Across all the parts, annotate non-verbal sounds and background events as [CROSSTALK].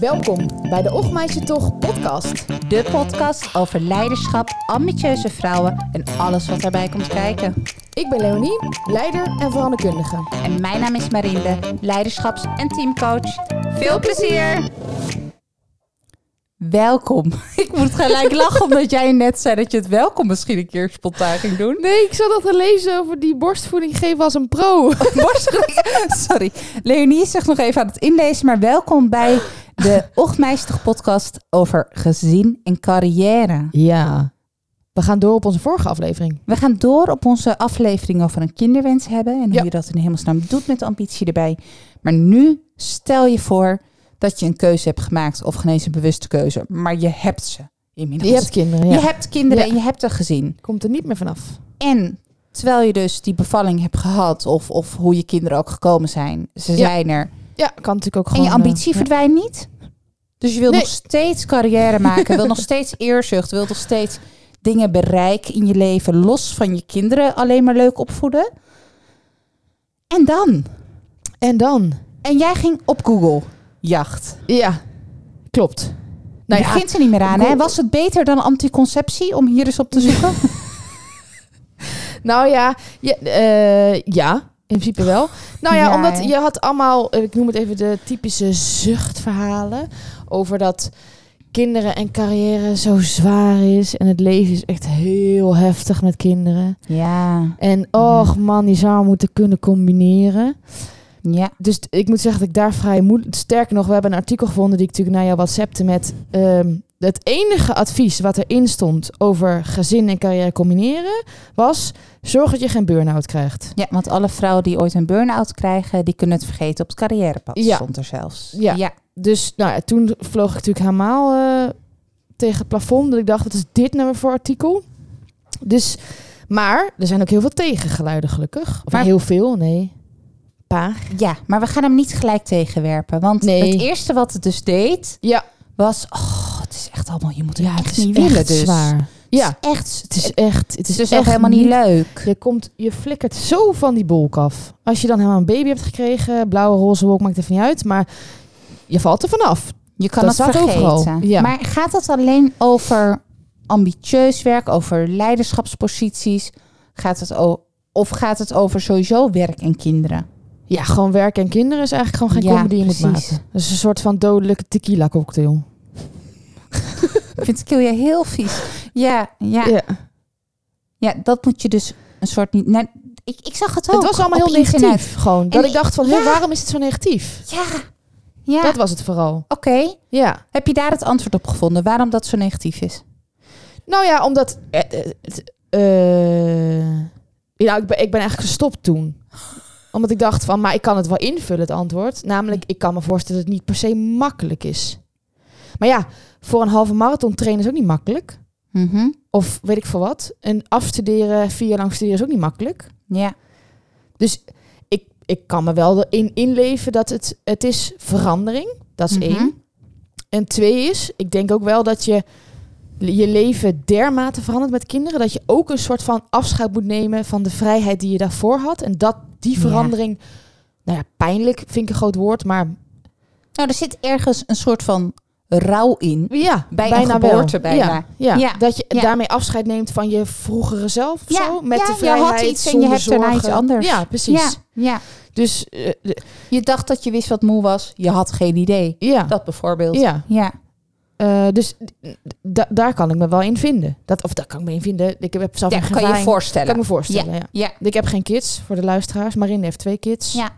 Welkom bij de Och Toch podcast. De podcast over leiderschap, ambitieuze vrouwen en alles wat daarbij komt kijken. Ik ben Leonie, leider en veranderkundige. En mijn naam is Marinde, leiderschaps- en teamcoach. Veel plezier! Welkom. [LAUGHS] Ik moet gelijk lachen omdat jij net zei dat je het welkom misschien een keer spontaan ging doen. Nee, ik zat al te lezen over die borstvoeding geven als een pro. [LAUGHS] Borstvoeding. Sorry. Leonie zich nog even aan het inlezen, maar welkom bij de Ochtmeistig podcast over gezin en carrière. Ja. We gaan door op onze vorige aflevering. We gaan door op onze aflevering over een kinderwens hebben en hoe je dat in hemelsnaam doet met ambitie erbij. Maar nu stel je voor dat je een keuze hebt gemaakt of geen eens een bewuste keuze, maar je hebt ze inmiddels. Je hebt kinderen, ja. Je hebt kinderen Ja. en je hebt een gezin. Komt er niet meer vanaf. En terwijl je dus die bevalling hebt gehad, of, of hoe je kinderen ook gekomen zijn, ze Ja. zijn er. Ja, kan natuurlijk ook En gewoon... je ambitie eh, verdwijnt niet. Dus je Nee. nog steeds carrière maken, wil nog steeds eerzucht, wil nog steeds dingen bereiken in je leven, los van je kinderen alleen maar leuk opvoeden. En dan? En dan? En jij ging op Google jacht. Ja, klopt. Nou, je ja, begint er niet meer aan. Hè? Was het beter dan anticonceptie om hier eens op te zoeken? [LAUGHS] Nou ja, ja, eh, ja, in principe wel. Nou ja, Ja, omdat hè? je had allemaal, ik noem het even de typische zuchtverhalen over dat kinderen en carrière zo zwaar is en het leven is echt heel heftig met kinderen. ja, En och man, die zou moeten kunnen combineren. Ja. Dus ik moet zeggen dat ik daar vrij moeilijk... Sterker nog, we hebben een artikel gevonden die ik natuurlijk naar jou WhatsAppte met... ehm, het enige advies wat erin stond over gezin en carrière combineren was... Zorg dat je geen burn-out krijgt. Ja, want alle vrouwen die ooit een burn-out krijgen, die kunnen het vergeten op het carrièrepad. Ja. Stond er zelfs. Ja. ja. Dus nou, ja, toen vloog ik natuurlijk helemaal eh, tegen het plafond. Dat ik dacht, wat is dit nou weer voor artikel? Dus, maar er zijn ook heel veel tegengeluiden gelukkig. Of Maar- heel veel, nee. Ja, maar we gaan hem niet gelijk tegenwerpen. Want Nee. het eerste wat het dus deed, Ja, was... Oh, het is echt allemaal... Je moet het ja echt het is niet echt willen, dus. zwaar. Ja, Het is echt... het is echt... Het is dus echt helemaal niet leuk. Je, komt, je flikkert zo van die bolk af. Als je dan helemaal een baby hebt gekregen, blauwe, roze wolk, maakt even niet uit. Maar je valt er vanaf. Je kan Dat het vergeten. Ja. Maar gaat het alleen over ambitieus werk, over leiderschapsposities? Gaat het o- of gaat het over sowieso werk en kinderen? Ja, gewoon werk en kinderen is eigenlijk gewoon geen Ja, comedy je moet maken. Dat is een soort van dodelijke tequila cocktail. Ik vind het je heel vies. Ja, ja, ja, Ja. dat moet je dus een soort niet... Nee, ik, ik zag het ook Het was allemaal heel internet. negatief. Gewoon. Dat En ik dacht van, ja. waarom is het zo negatief? Ja, ja. Dat was het vooral. Oké. Ja. Heb je daar het antwoord op gevonden? Waarom dat zo negatief is? Nou ja, omdat... eh, eh, het, eh, ja, ik ben, ik ben eigenlijk gestopt toen. Omdat ik dacht van, maar ik kan het wel invullen, het antwoord. Namelijk, ik kan me voorstellen dat het niet per se makkelijk is. Maar ja, voor een halve marathon trainen is ook niet makkelijk. Mhm. Of weet ik veel wat. En afstuderen, vier jaar lang studeren is ook niet makkelijk. Ja. Dus ik, ik kan me wel erin inleven dat het, het is verandering. Dat is Mhm. één. En twee is, ik denk ook wel dat je je leven dermate verandert met kinderen. Dat je ook een soort van afscheid moet nemen van de vrijheid die je daarvoor had. En dat die Ja. verandering, nou ja, pijnlijk vind ik een groot woord. Maar Nou, er zit ergens een soort van rouw in. ja, Bij een bijna geboorte wel. bijna. Ja, ja. Dat je daarmee afscheid neemt van je vroegere zelf. of zo, met de je vrijheid, had iets en je zonder hebt daarna iets anders. Ja, precies. Ja. Dus eh, Je dacht dat je wist wat moe was. Je had geen idee. ja. Dat bijvoorbeeld. Ja. Ja. Eh, dus da- daar kan ik me wel in vinden. Dat, of daar kan ik me in vinden. Ik heb zelf Ja, geen kan je voorstellen. Kan ik me voorstellen, ja. Ja. Ik heb geen kids, voor de luisteraars. Marinde heeft twee kids. Ja.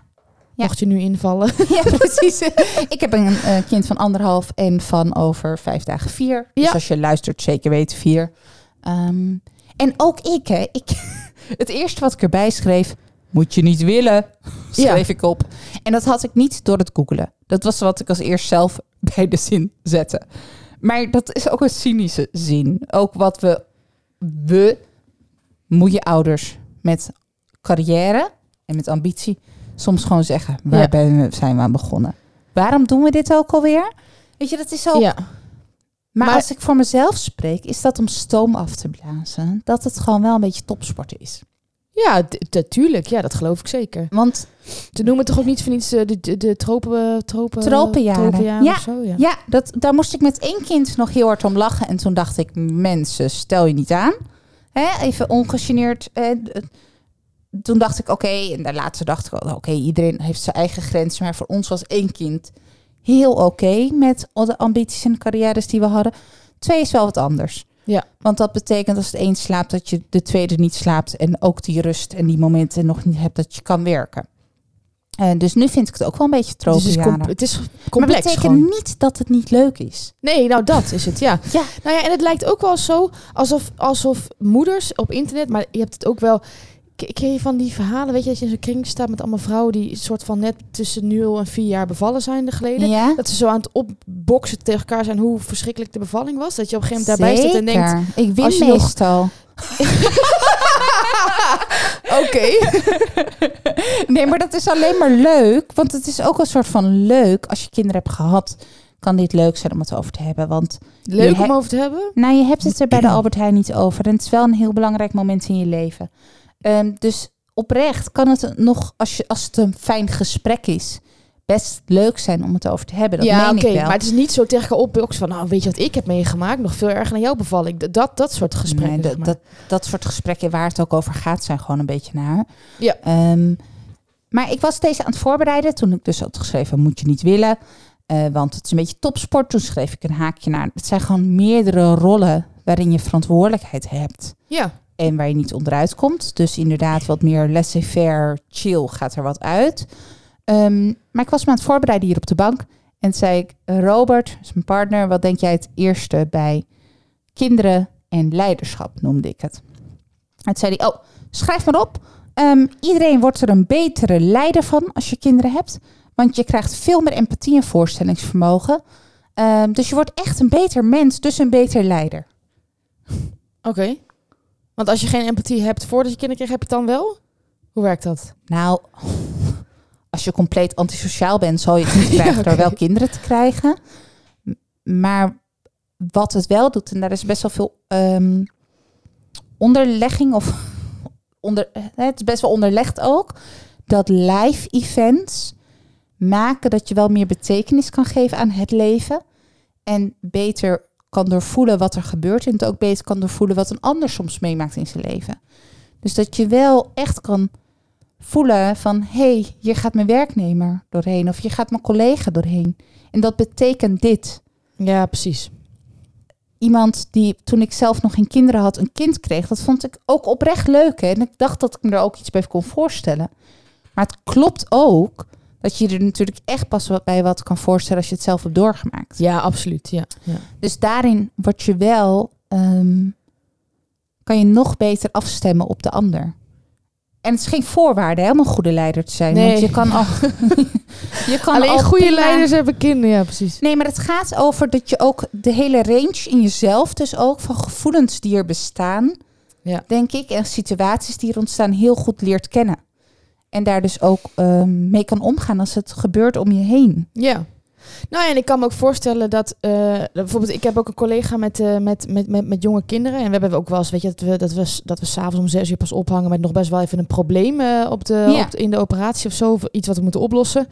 Mocht je nu invallen. [LAUGHS] ja, precies. ik heb een eh, kind van anderhalf en van over vijf dagen vier. Dus als je luistert, zeker weten vier. Ehm, en ook ik, hè. Ik, [LAUGHS] het eerste wat ik erbij schreef, moet je niet willen, [LAUGHS] schreef ik op. En dat had ik niet door het googelen. Dat was wat ik als eerst zelf [LAUGHS] bij de zin zette. Maar dat is ook een cynische zin. Ook wat we, we, moeie ouders met carrière en met ambitie, soms gewoon zeggen, waar Ja. ben we, zijn we aan begonnen? Waarom doen we dit ook alweer? Weet je, dat is ook... Ja. Maar, Maar- als ik voor mezelf spreek, is dat om stoom af te blazen. Dat het gewoon wel een beetje topsporten is. Ja, natuurlijk. Ja, dat geloof ik zeker. Want Ze noemen toch ook niet voor niets eh, de, de, de tropen, tropen, Tropenjaren. tropenjaren Ja, of zo? Ja. ja, dat, daar moest ik met één kind nog heel hard om lachen. En toen dacht ik, mensen, stel je niet aan. Hè, even ongegeneerd. eh, d- toen dacht ik, oké. en daar later dacht ik, oké, iedereen heeft zijn eigen grenzen. Maar voor ons was één kind heel oké met al de ambities en carrières die we hadden. Twee is wel wat anders. Ja. Want dat betekent als het een slaapt, dat je de tweede niet slaapt. En ook die rust en die momenten nog niet hebt dat je kan werken. En dus nu vind ik het ook wel een beetje Dus het is, tropenjaren. com- het is maar complex betekent gewoon. niet dat het niet leuk is. Nee, nou dat is het, ja. [LAUGHS] Ja. Nou ja, en het lijkt ook wel zo alsof, alsof moeders op internet, maar je hebt het ook wel. K- Ken je van die verhalen, weet je, dat je in zo'n kring staat met allemaal vrouwen die soort van net tussen 0 en 4 jaar bevallen zijn de geleden. Ja, Dat ze zo aan het opboksen tegen elkaar zijn hoe verschrikkelijk de bevalling was. Dat je op een gegeven moment daarbij staat en denkt. Ik win als je nog- meestal. [LAUGHS] oké. [LAUGHS] Nee, maar dat is alleen maar leuk. Want het is ook een soort van leuk. Als je kinderen hebt gehad, kan dit leuk zijn om het over te hebben. Want Leuk om over te hebben. nou, je hebt het er bij de Albert Heijn niet over. En het is wel een heel belangrijk moment in je leven. Ehm, dus oprecht kan het nog, als, je, als het een fijn gesprek is, best leuk zijn om het over te hebben. Dat ja, oké. Maar het is niet zo tegen opboksen van, nou, weet je wat ik heb meegemaakt? Nog veel erger dan jouw bevalling. Dat, dat soort gesprekken. Nee, dat, dat, dat soort gesprekken waar het ook over gaat, zijn gewoon een beetje naar. Ja. Ehm, maar ik was deze aan het voorbereiden. Toen ik dus had geschreven, moet je niet willen. eh, want het is een beetje topsport. Toen schreef ik een haakje naar. Het zijn gewoon meerdere rollen waarin je verantwoordelijkheid hebt. ja. En waar je niet onderuit komt. Dus inderdaad wat meer laissez-faire, chill gaat er wat uit. Ehm, maar ik was me aan het voorbereiden hier op de bank. En zei ik, Robert, is mijn partner, wat denk jij het eerste bij kinderen en leiderschap, noemde ik het. En zei hij, oh, schrijf maar op. Ehm, iedereen wordt er een betere leider van als je kinderen hebt. Want je krijgt veel meer empathie en voorstellingsvermogen. Ehm, dus je wordt echt een beter mens, dus een beter leider. Oké. Want als je geen empathie hebt voordat je kinderen krijgt, heb je het dan wel? Hoe werkt dat? Nou, als je compleet antisociaal bent, zal je het niet [LAUGHS] krijgen door wel kinderen te krijgen. Maar wat het wel doet, en daar is best wel veel ehm, onderlegging of [LAUGHS] onder, eh, het is best wel onderlegd ook, dat live events maken dat je wel meer betekenis kan geven aan het leven en beter kan doorvoelen wat er gebeurt en het ook beter kan doorvoelen wat een ander soms meemaakt in zijn leven. Dus dat je wel echt kan voelen van hé, hey, hier gaat mijn werknemer doorheen of hier gaat mijn collega doorheen. En dat betekent dit. Ja, precies. Iemand die toen ik zelf nog geen kinderen had, een kind kreeg, dat vond ik ook oprecht leuk. Hè? En ik dacht dat ik me er ook iets bij kon voorstellen. Maar het klopt ook dat je er natuurlijk echt pas wat bij wat kan voorstellen als je het zelf hebt doorgemaakt. Ja, absoluut. Ja. ja. Dus daarin word je wel, ehm, kan je nog beter afstemmen op de ander. En het is geen voorwaarde hè, om een goede leider te zijn. Nee. Want je kan al. [LAUGHS] je kan Alleen al goede prima- leiders hebben kinderen. Ja, precies. Nee, maar het gaat over dat je ook de hele range in jezelf, dus ook van gevoelens die er bestaan, Ja. denk ik, en situaties die er ontstaan, heel goed leert kennen. En daar dus ook ehm, mee kan omgaan als het gebeurt om je heen. Ja. Nou ja, en ik kan me ook voorstellen dat eh, bijvoorbeeld, ik heb ook een collega met, eh, met, met, met, met jonge kinderen. En we hebben ook wel eens, weet je, dat we, dat we, dat we s'avonds om zes uur pas ophangen met nog best wel even een probleem eh, op de, Ja. op de- in de operatie of zo. Of iets wat we moeten oplossen.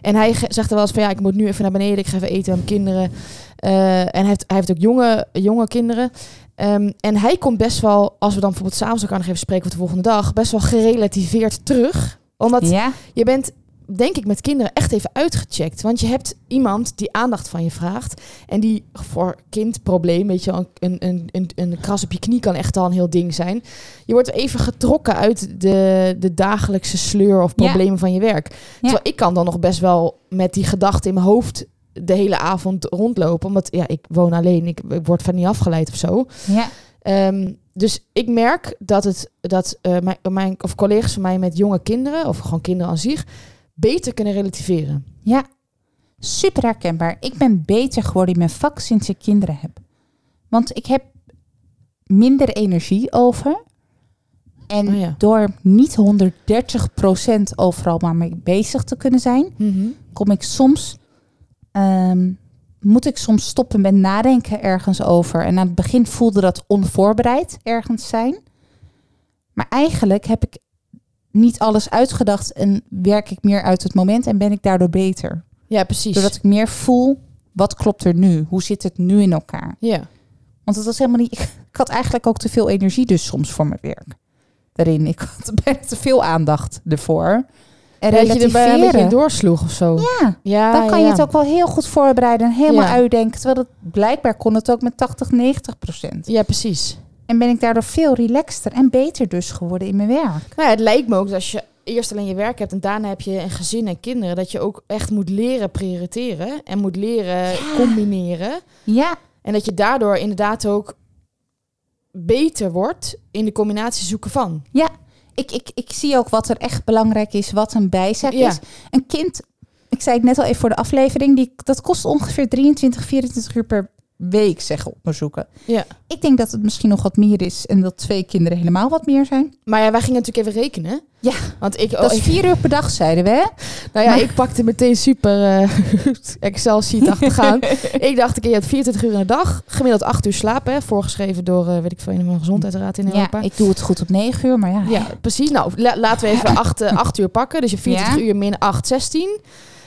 En hij zegt er wel eens van, ja, ik moet nu even naar beneden. Ik ga even eten mijn kinderen. En hij heeft, hij heeft ook jonge, jonge kinderen. Ehm, en hij komt best wel, als we dan bijvoorbeeld s'avonds elkaar nog even spreken voor de volgende dag, best wel gerelativeerd terug. Omdat Ja, je bent, denk ik, met kinderen echt even uitgecheckt. Want je hebt iemand die aandacht van je vraagt. En die voor kindprobleem, weet je, een, een, een, een kras op je knie kan echt al een heel ding zijn. Je wordt even getrokken uit de, de dagelijkse sleur of Ja. problemen van je werk. Terwijl ik kan dan nog best wel met die gedachte in mijn hoofd de hele avond rondlopen. Omdat ja, ik woon alleen, ik, ik word van niet afgeleid of zo. ja. Ehm, dus ik merk dat, het, dat eh, mijn, mijn, of collega's van mij met jonge kinderen, of gewoon kinderen aan zich, beter kunnen relativeren. Ja, super herkenbaar. Ik ben beter geworden in mijn vak sinds ik kinderen heb. Want ik heb minder energie over. En Oh ja. door niet 130% overal maar mee bezig te kunnen zijn, kom ik soms, ehm, moet ik soms stoppen met nadenken ergens over. En aan het begin voelde dat onvoorbereid ergens zijn. Maar eigenlijk heb ik niet alles uitgedacht en werk ik meer uit het moment en ben ik daardoor beter. Ja, precies. Doordat ik meer voel, wat klopt er nu? Hoe zit het nu in elkaar? Ja. Want het was helemaal niet. [LAUGHS] Ik had eigenlijk ook te veel energie, dus soms voor mijn werk. Daarin. Ik had [LAUGHS] bijna te veel aandacht ervoor. En dat je er bijna een beetje doorsloeg of zo. Ja, Ja, dan kan ja, je het ook wel heel goed voorbereiden en helemaal Ja. uitdenken. Terwijl het blijkbaar kon het ook met 80, 90 procent. Ja, precies. En ben ik daardoor veel relaxter en beter dus geworden in mijn werk. Nou ja, het lijkt me ook dat als je eerst alleen je werk hebt en daarna heb je een gezin en kinderen, dat je ook echt moet leren prioriteren en moet leren combineren. Ja, En dat je daardoor inderdaad ook beter wordt in de combinatie zoeken van. ja. Ik, ik, ik zie ook wat er echt belangrijk is, wat een bijzaak Ja. is. Een kind, ik zei het net al even voor de aflevering, die, dat kost ongeveer 23, 24 uur per week, zeggen onderzoeken. Ja. Ik denk dat het misschien nog wat meer is en dat twee kinderen helemaal wat meer zijn. Maar ja, wij gingen natuurlijk even rekenen. Ja. Want ik, oh, Dat is ik- vier uur per dag, zeiden we. hè? nou ja, maar- ik pakte meteen super eh, [LAUGHS] Excel sheet achtergaan. [LAUGHS] ik dacht, je hebt 24 uur in de dag, gemiddeld 8 uur slapen, hè, voorgeschreven door, eh, weet ik veel, een gezondheidsraad in Europa. Ja, ik doe het goed op negen uur, maar ja. Ja, precies. Nou, la- laten we even [LAUGHS] 8 acht uur pakken. Dus je 40 Ja. uur min 8, 16.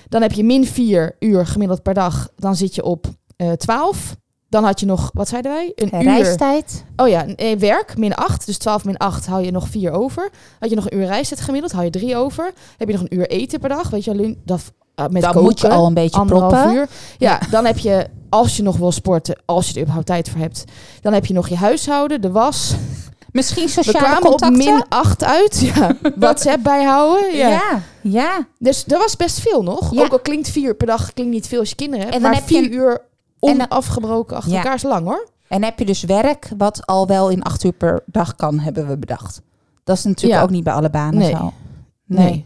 Dan heb je min 4 uur gemiddeld per dag. Dan zit je op eh 12. Dan had je nog, wat zeiden wij? Een En uur. reistijd. Oh ja, eh, werk, min 8. Dus 12 min 8 hou je nog 4 over. Had je nog een uur reistijd gemiddeld, hou je 3 over. Heb je nog een uur eten per dag, weet je alleen, dat eh, met Dan koken, moet je al een beetje proppen. uur. Ja, dan heb je, als je nog wil sporten, als je er überhaupt tijd voor hebt, dan heb je nog je huishouden, de was. Misschien We sociale kwamen contacten. op min 8 uit. Ja, [LAUGHS] WhatsApp bijhouden. Ja. ja. ja, Dus dat was best veel nog. Ja. Ook al klinkt 4 uur per dag klinkt niet veel als je kinderen hebt. En dan maar heb je 4 een- uur onafgebroken achter Ja. elkaar is lang hoor. En heb je dus werk wat al wel in acht uur per dag kan, hebben we bedacht. Dat is natuurlijk Ja. ook niet bij alle banen Nee. zo. Nee.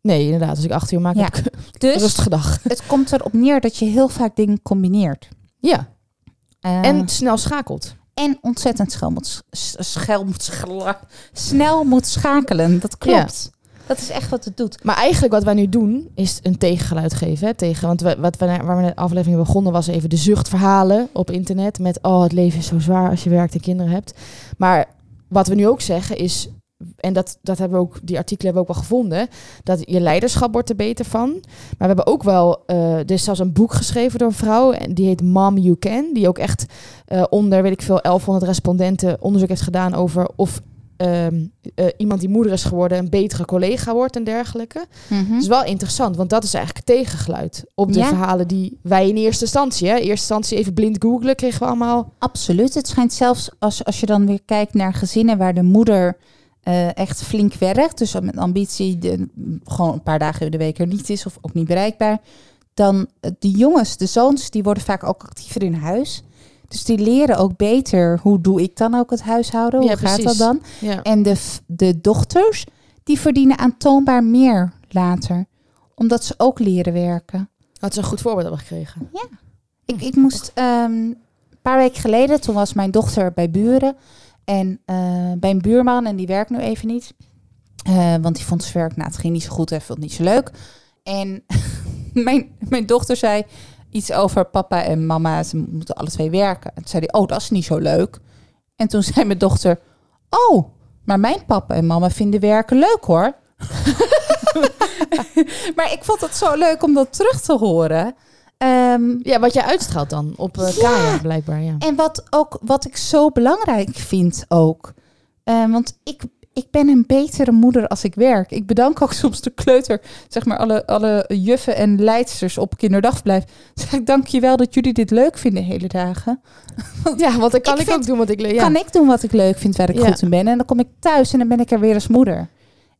Nee, inderdaad. Als ik 8 uur maak, Ja. heb [LAUGHS] Dus rustige dag. [LAUGHS] het komt erop neer dat je heel vaak dingen combineert. Ja. Eh, En snel schakelt. en ontzettend schel moet, [LAUGHS] snel moet schakelen. Dat klopt. Dat is echt wat het doet. Maar eigenlijk wat wij nu doen, is een tegengeluid geven. Hè, tegen, want we, wat we, waar we de aflevering begonnen, was even de zuchtverhalen op internet. Met, oh, het leven is zo zwaar als je werkt en kinderen hebt. Maar wat we nu ook zeggen is, en dat, dat hebben we ook, die artikelen hebben we ook wel gevonden, dat je leiderschap wordt er beter van. Maar we hebben ook wel, eh, er is zelfs een boek geschreven door een vrouw, en die heet Mom You Can. Die ook echt eh, onder, weet ik veel, 1100 respondenten onderzoek heeft gedaan over of ehm, eh, iemand die moeder is geworden een betere collega wordt en dergelijke. Dat is wel interessant, want dat is eigenlijk het tegengeluid op de Ja. verhalen die wij in eerste instantie, hè, eerste instantie even blind googelen, kregen we allemaal. Absoluut. Het schijnt zelfs als, als je dan weer kijkt naar gezinnen waar de moeder eh, echt flink werkt, dus met ambitie de, gewoon een paar dagen in de week er niet is of ook niet bereikbaar, dan eh, de jongens, de zoons, die worden vaak ook actiever in huis. Dus die leren ook beter hoe doe ik dan ook het huishouden, hoe Ja, gaat precies. dat dan? Ja. En de, de dochters, die verdienen aantoonbaar meer later, omdat ze ook leren werken. Had ze een goed voorbeeld hebben gekregen. Ik, ik moest ehm, een paar weken geleden, toen was mijn dochter bij buren en eh, bij een buurman en die werkt nu even niet. Eh, want die vond zijn werk, nou het ging niet zo goed en vond het niet zo leuk. En [LAUGHS] mijn, mijn dochter zei iets over papa en mama, ze moeten alle twee werken. En toen zei hij, oh dat is niet zo leuk. En toen [LAUGHS] zei mijn dochter, oh, maar mijn papa en mama vinden werken leuk hoor. [LAUGHS] maar ik vond het zo leuk om dat terug te horen. Ehm, Ja, wat jij uitstraalt dan op eh Ja. Kaya blijkbaar, ja. En wat, ook, wat ik zo belangrijk vind ook. eh, want ik, ik ben een betere moeder als ik werk. Ik bedank ook soms de kleuter, zeg maar alle, alle juffen en leidsters op kinderdagverblijf. Zeg ik dank je wel dat jullie dit leuk vinden hele dagen. [LAUGHS] Ja, want dan kan Ik ik, vind- ook doen wat ik leer. Ja. Kan ik doen wat ik leuk vind, waar ik Ja. goed in ben. En dan kom ik thuis en dan ben ik er weer als moeder.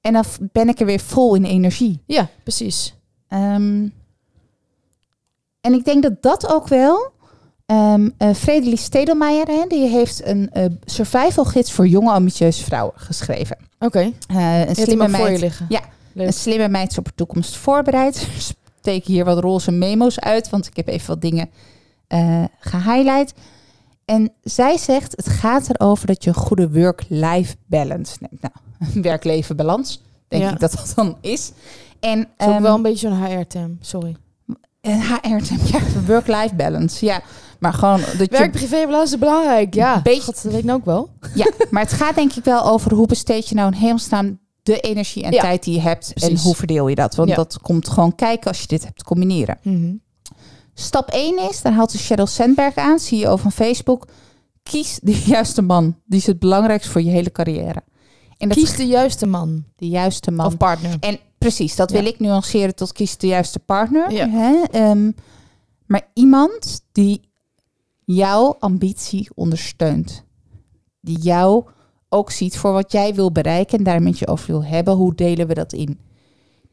En dan ben ik er weer vol in energie. Ja, precies. Ehm, en ik denk dat dat ook wel. Eh Fredelie Stedelmeijer, hè, die heeft een eh, survival gids voor jonge ambitieuze vrouwen geschreven. Oké. Eh, een, slimme ook voor je meid, liggen. Ja. Leuk. een slimme meid op de toekomst voorbereid. [LAUGHS] Dus steek hier wat roze memo's uit, want ik heb even wat dingen eh gehighlight. En zij zegt, het gaat erover dat je een goede work-life balance neemt. Nou, [LAUGHS] werk-leven balans, denk Ja. ik dat dat dan is. En is ook ehm, wel een beetje zo'n HR-term. Sorry. En HR, ja, [LAUGHS] work-life balance. Ja, maar gewoon dat je Werk-privé-balans is belangrijk. Ja, Beetje- God, dat weet ik nou ook wel. Ja, maar het gaat denk ik wel over hoe besteed je nou in hemelsnaam de energie en Ja, tijd die je hebt en hoe verdeel je dat. Want Ja. dat komt gewoon kijken als je dit hebt te combineren. Mhm. Stap 1 is, daar haalt de Sheryl Sandberg aan, CEO van Facebook. Kies de [LAUGHS] juiste man. Die is het belangrijkst voor je hele carrière. En dat Kies de juiste man de juiste man. of partner. En precies, dat Ja. wil ik nuanceren tot kies de juiste partner. Ja. Hè? Ehm, maar iemand die jouw ambitie ondersteunt. Die jou ook ziet voor wat jij wil bereiken en daar met je over wil hebben. Hoe delen we dat in?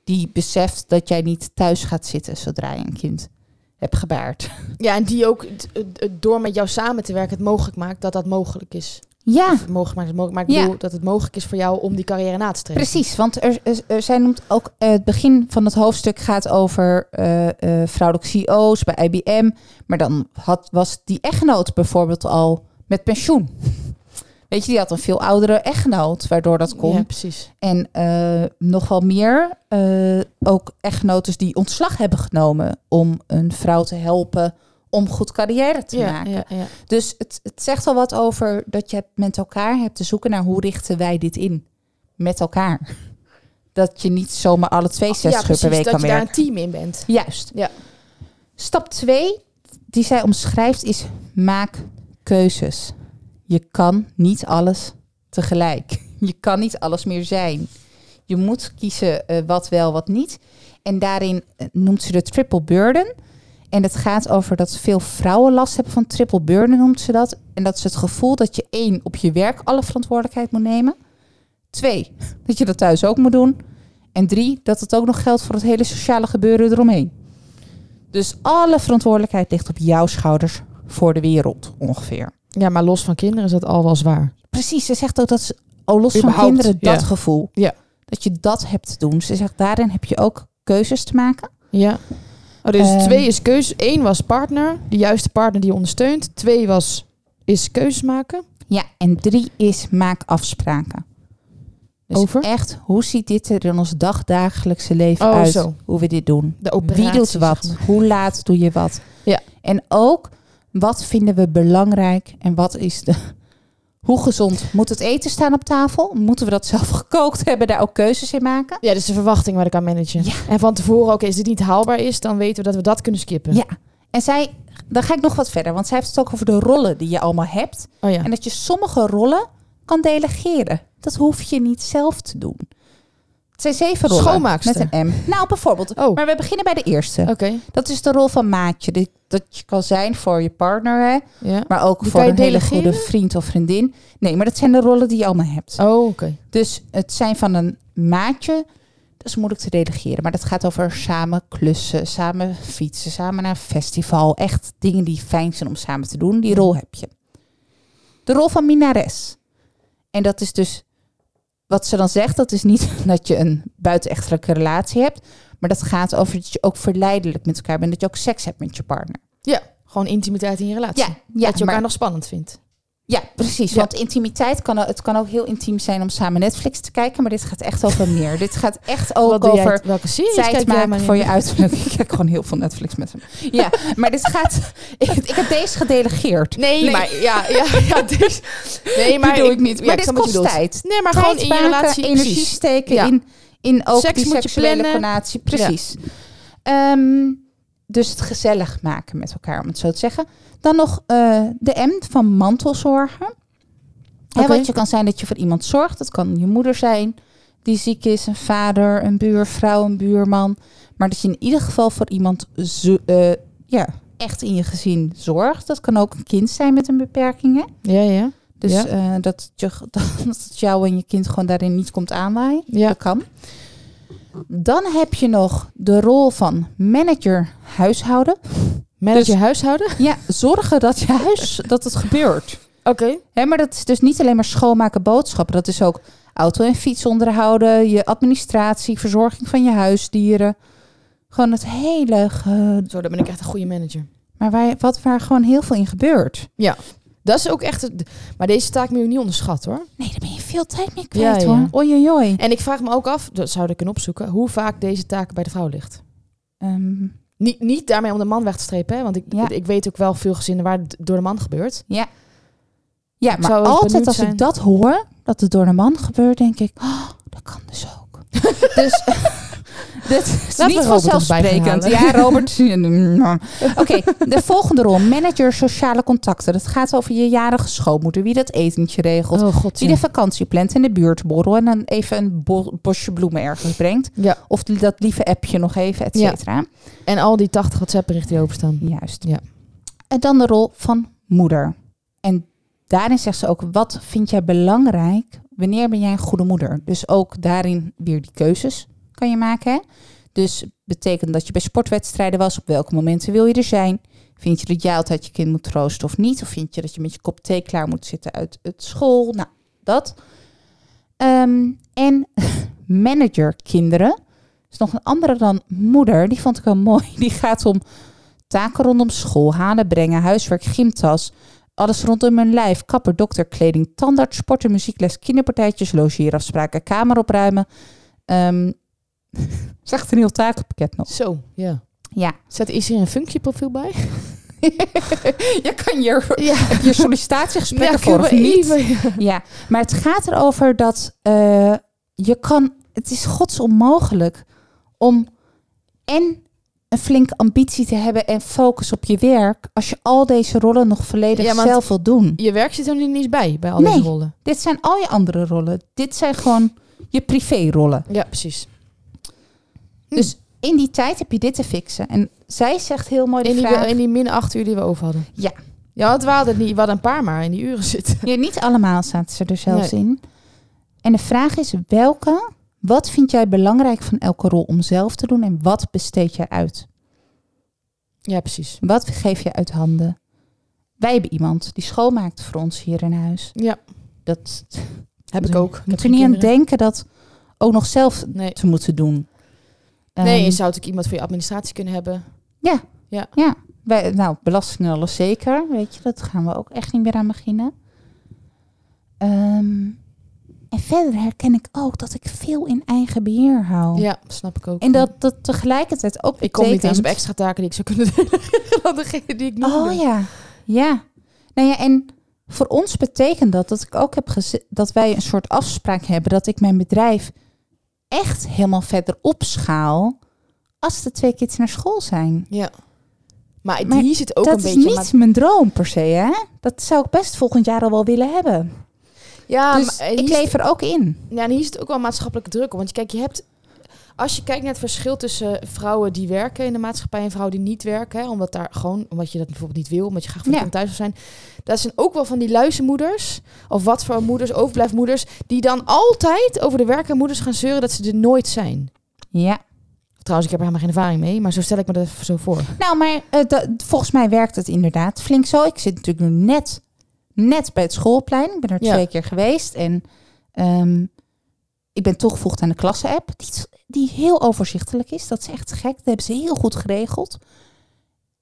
Die beseft dat jij niet thuis gaat zitten zodra je een kind hebt gebaard. Ja, en die ook door met jou samen te werken het mogelijk maakt dat dat mogelijk is. Ja, Of het mogelijk maakt, het mogelijk, maar ik Ja. bedoel dat het mogelijk is voor jou om die carrière na te streven. Precies, want er, er, er- zij noemt ook eh, het begin van het hoofdstuk gaat over eh, eh, vrouwelijke CEO's bij IBM. Maar dan had, was die echtgenoot bijvoorbeeld al met pensioen. [LAUGHS] Weet je, die had een veel oudere echtgenoot, waardoor dat kon. Ja, precies. En eh, nog wel meer, eh, ook echtgenotes die ontslag hebben genomen om een vrouw te helpen om goed carrière te Ja, maken. ja, ja. Dus het, het zegt al wat over dat je met elkaar hebt te zoeken naar hoe richten wij dit in met elkaar. [LAUGHS] Dat je niet zomaar alle twee zes ja, precies, per week dat kan je daar werken. een team in bent. Juist. Ja. Stap 2, die zij omschrijft, is maak keuzes. Je kan niet alles tegelijk. [LAUGHS] Je kan niet alles meer zijn. Je moet kiezen eh, wat wel, wat niet. En daarin eh, noemt ze de triple burden. En het gaat over dat veel vrouwen last hebben van triple burden, noemt ze dat. En dat is het gevoel dat je één, op je werk alle verantwoordelijkheid moet nemen. Twee, dat je dat thuis ook moet doen. En drie, dat het ook nog geldt voor het hele sociale gebeuren eromheen. Dus alle verantwoordelijkheid ligt op jouw schouders voor de wereld, ongeveer. Ja, maar los van kinderen is dat al wel zwaar. Precies, ze zegt ook dat ze, oh, los van kinderen, dat ja. gevoel. Ja. Dat je dat hebt te doen. Ze zegt, daarin heb je ook keuzes te maken. Ja. Oh, dus Ehm. twee is keuze. Eén was partner, de juiste partner die je ondersteunt. Twee was is keuzes maken. Ja, en drie is maak afspraken. Dus Over? echt, hoe ziet dit er in ons dagdagelijkse leven Oh, uit? zo. Hoe we dit doen. De. Wie doet wat? zeg maar. Hoe laat doe je wat? Ja. En ook, wat vinden we belangrijk en wat is de... Hoe gezond moet het eten staan op tafel? Moeten we dat zelf [LAUGHS] gekookt hebben? Daar ook keuzes in maken? Ja, dus de verwachting waar ik aan managen. Ja. En van tevoren ook, als dit niet haalbaar is, dan weten we dat we dat kunnen skippen. Ja. En zij, dan ga ik nog wat verder, want zij heeft het ook over de rollen die je allemaal hebt. Oh ja. En dat je sommige rollen kan delegeren. Dat hoef je niet zelf te doen. Het zijn zeven rollen. Schoonmaakster. Met een M. Nou, bijvoorbeeld. Oh. Maar we beginnen bij de eerste. Oké. Dat is de rol van maatje. Die- Dat je kan zijn voor je partner, hè? Ja. maar ook Die voor een hele goede vriend of vriendin. Nee, maar dat zijn de rollen die je allemaal hebt. Oh, oké. Dus het zijn van een maatje, dat is moeilijk te delegeren. Maar dat gaat over samen klussen, samen fietsen, samen naar een festival. Echt dingen die fijn zijn om samen te doen. Die rol heb je. De rol van minares. En dat is dus, wat ze dan zegt, dat is niet [LAUGHS] dat je een buitenechtelijke relatie hebt. Maar dat gaat over dat je ook verleidelijk met elkaar bent. Dat je ook seks hebt met je partner. Ja, gewoon intimiteit in je relatie. Ja, ja, dat je elkaar maar- nog spannend vindt. Ja, precies. Ja. Want intimiteit kan, het kan ook heel intiem zijn om samen Netflix te kijken. Maar dit gaat echt over meer. dit gaat echt ook Wat doe jij- over welke series tijd kijk maken voor je uiterlijk. ik kijk gewoon heel veel Netflix met hem. Ja, maar dit gaat... ik, ik heb deze gedelegeerd. Nee, maar ja, ja, ja deze, nee, maar die doe ik niet. ja, Maar ik dit kost tijd. Nee, maar Tijd gewoon in je relatie energie precies. steken Ja. in, in ook Seks die seksuele connotatie. Precies. Ehm, dus het gezellig maken met elkaar, om het zo te zeggen. Dan nog eh, de M van mantelzorgen. Hè, want je kan zijn dat je voor iemand zorgt. Dat kan je moeder zijn die ziek is, een vader, een buurvrouw, een buurman. Maar dat je in ieder geval voor iemand zo, eh, ja, echt in je gezin zorgt. Dat kan ook een kind zijn met een beperking. Hè? Ja, ja. Dus Ja. eh, dat, je, [LAUGHS] dat het jou en je kind gewoon daarin niet komt aanwaaien. Ja. Dat kan. Dan heb je nog de rol van manager huishouden. Manager Dus- huishouden? Ja, zorgen dat je huis, dat het gebeurt. Oké. Maar dat is dus niet alleen maar schoonmaken boodschappen. Dat is ook auto en fiets onderhouden, je administratie, verzorging van je huisdieren. Gewoon het hele... ge- Zo, dan ben ik echt een goede manager. Maar waar, wat waar gewoon heel veel in gebeurt. Dat is ook echt... het- Maar deze taak moet je niet onderschat, hoor. Nee, daar ben je veel tijd mee kwijt Ja, hoor. ja. Oei. En ik vraag me ook af, dat zou ik kunnen opzoeken, hoe vaak deze taak bij de vrouw ligt. Ehm, Niet, niet daarmee om de man weg te strepen, hè? want ik, Ja. ik weet ook wel veel gezinnen waar het door de man gebeurt. Ja, Ik maar altijd als zijn. ik dat hoor, dat het door een man gebeurt, denk ik, oh, dat kan dus ook. [LAUGHS] dus dit is Laten niet vanzelfsprekend. Ja. Robert. [LAUGHS] [LAUGHS] Oké, de volgende rol. Manager sociale contacten. Dat gaat over je jarige schoonmoeder. Wie dat etentje regelt. Oh god, Wie de vakantie plant en de buurtborrel. En dan even een bo- bosje bloemen ergens brengt. ja. Of dat lieve appje nog even, et Ja. cetera. En al die 80 WhatsApp-berichten die openstaan. Juist. Ja. En dan de rol van moeder. En daarin zegt ze ook, wat vind jij belangrijk? Wanneer ben jij een goede moeder? Dus ook daarin weer die keuzes kan je maken. Hè? Dus betekent dat je bij sportwedstrijden was. Op welke momenten wil je er zijn? Vind je dat jij altijd je kind moet troosten of niet? Of vind je dat je met je kop thee klaar moet zitten uit het school? Nou, dat. Ehm, en [LAUGHS] manager kinderen. is nog een andere dan moeder. Die vond ik wel mooi. [LAUGHS] Die gaat om taken rondom school, halen, brengen, huiswerk, gymtas. Alles rondom mijn lijf, kapper, dokter, kleding, tandarts, sporten, muziekles, kinderpartijtjes, logeerafspraken, kamer opruimen. Ehm [LAUGHS] zegt een heel takenpakket nog. Zo, ja. Ja. Zet is hier een functieprofiel bij? [LAUGHS] Je kan je, Ja. heb je sollicitatiegesprekken Ja, voor of niet? even- Ja, maar het gaat erover dat eh, je kan... Het is gods onmogelijk om en een flinke ambitie te hebben en focus op je werk... als je al deze rollen nog volledig Ja, zelf wil doen. Je werk zit er nu niet eens bij, bij al Nee. deze rollen. Dit zijn al je andere rollen. Dit zijn gewoon je privérollen. Ja, precies. Dus in die tijd heb je dit te fixen. En zij zegt heel mooi de In die, vraag... in die min acht uur die we over hadden. Ja. Ja, want we hadden, het niet, we hadden een paar maar in die uren zitten. Ja, niet allemaal zaten ze er zelfs Nee. in. En de vraag is welke... Wat vind jij belangrijk van elke rol om zelf te doen en wat besteed jij uit? Ja, precies. Wat geef je uit handen? Wij hebben iemand die schoonmaakt voor ons hier in huis. Ja, Dat heb [LAUGHS] ik ook. Ik moet niet aan kinderen. denken dat ook nog zelf Nee. te moeten doen. Nee, Ehm, je zou natuurlijk iemand voor je administratie kunnen hebben. Ja. Ja. ja. Wij, nou, belastingen alles zeker. Weet je, dat gaan we ook echt niet meer aan beginnen. Ehm, en verder herken ik ook dat ik veel in eigen beheer hou. Ja, snap ik ook. En dat dat tegelijkertijd ook ik kom niet eens betekent- op extra taken die ik zou kunnen delegeren dan [LAUGHS] degene die ik noemde. Oh ja, ja. Nou ja, en voor ons betekent dat dat ik ook heb geze- dat wij een soort afspraak hebben dat ik mijn bedrijf echt helemaal verder opschaal als de twee kids naar school zijn. Ja. Maar, Maar hier zit ook dat een is beetje... niet maar- mijn droom per se, hè? Dat zou ik best volgend jaar al wel willen hebben. ja, dus maar ik leef er ook in. Ja, en hier zit ook wel maatschappelijke druk op. Want kijk, je hebt... Als je kijkt naar het verschil tussen vrouwen die werken in de maatschappij en vrouwen die niet werken, hè, omdat daar gewoon, omdat je dat bijvoorbeeld niet wil, omdat je graag voor je Ja. thuis wil zijn, dat zijn ook wel van die luizenmoeders, of wat voor moeders, overblijfmoeders, die dan altijd over de werkende moeders gaan zeuren dat ze er nooit zijn. Ja. Trouwens, ik heb er helemaal geen ervaring mee, maar zo stel ik me dat zo voor. Nou, maar dat- volgens mij werkt het inderdaad flink zo. Ik zit natuurlijk nu net, net bij het schoolplein. Ik ben er Ja. twee keer geweest. En ehm, ik ben toegevoegd aan de klasse-app. Die, die heel overzichtelijk is. Dat is echt gek. Dat hebben ze heel goed geregeld.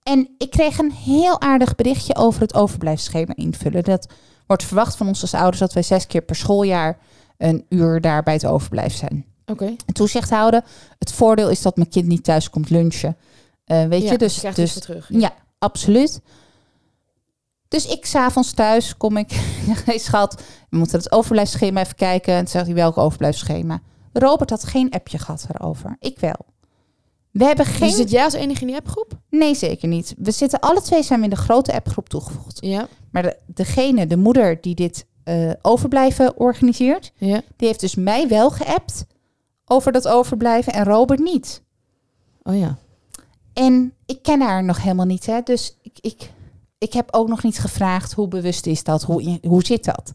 En ik kreeg een heel aardig berichtje over het overblijfschema invullen. Dat wordt verwacht van ons als ouders dat wij zes keer per schooljaar een uur daar bij het overblijf zijn. Oké. Toezicht houden. Het voordeel is dat mijn kind niet thuis komt lunchen. Eh, weet Ja, je, dus, dus terug. ja, absoluut. Dus ik s'avonds thuis kom ik. [LAUGHS] hey schat, we moeten het overblijfschema even kijken. En toen zegt hij welk overblijfschema. Robert had geen appje gehad erover. Ik wel. We hebben geen. Dus zit jij als enige in die appgroep? Nee, zeker niet. We zitten alle twee zijn we in de grote appgroep toegevoegd. Ja. Maar de, degene, de moeder die dit eh, overblijven organiseert, Ja. die heeft dus mij wel geappt over dat overblijven en Robert niet. Oh ja. En ik ken haar nog helemaal niet, hè? dus ik, ik, ik heb ook nog niet gevraagd hoe bewust is dat, hoe, hoe zit dat.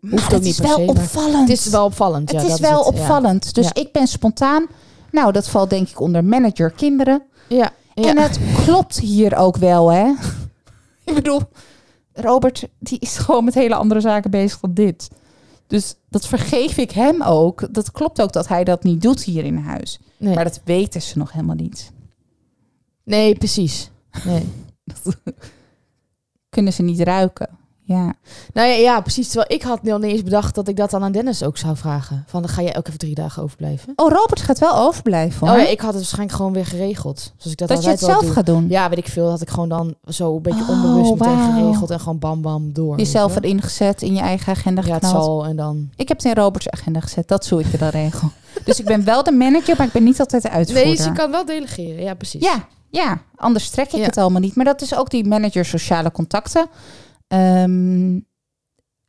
Maar ook het niet is wel se, opvallend. Het is wel opvallend. Het ja, is dat wel het, ja. opvallend. Dus Ja. ik ben spontaan. Nou, dat valt denk ik onder manager kinderen. Ja. ja. En het klopt hier ook wel, hè? [LAUGHS] ik bedoel, Robert, die is gewoon met hele andere zaken bezig dan dit. Dus dat vergeef ik hem ook. Dat klopt ook dat hij dat niet doet hier in huis. nee. Maar dat weten ze nog helemaal niet. nee, precies. Nee. [LAUGHS] Kunnen ze niet ruiken. Ja. Nou ja, ja, precies. Terwijl ik had nog niet eens bedacht dat ik dat dan aan Dennis ook zou vragen. Van, dan ga jij ook even drie dagen overblijven? Oh, Robert gaat wel overblijven hoor. Oh ja, ik had het waarschijnlijk gewoon weer geregeld. Zoals ik dat, dat je het zelf doe. gaat doen. Ja, weet ik veel. Dat ik gewoon dan zo een beetje Oh, onbewust meteen geregeld en gewoon bam bam door. Jezelf erin gezet, in je eigen agenda Ja, het zal en dan... Ik heb het in Roberts agenda gezet. Dat hoe ik het dan regel. [LAUGHS] dus ik ben wel de manager, maar ik ben niet altijd de uitvoerder. Nee, ze kan wel delegeren. Ja, precies. Ja, ja, anders trek ik Ja. het allemaal niet. Maar dat is ook die manager sociale contacten. Ehm,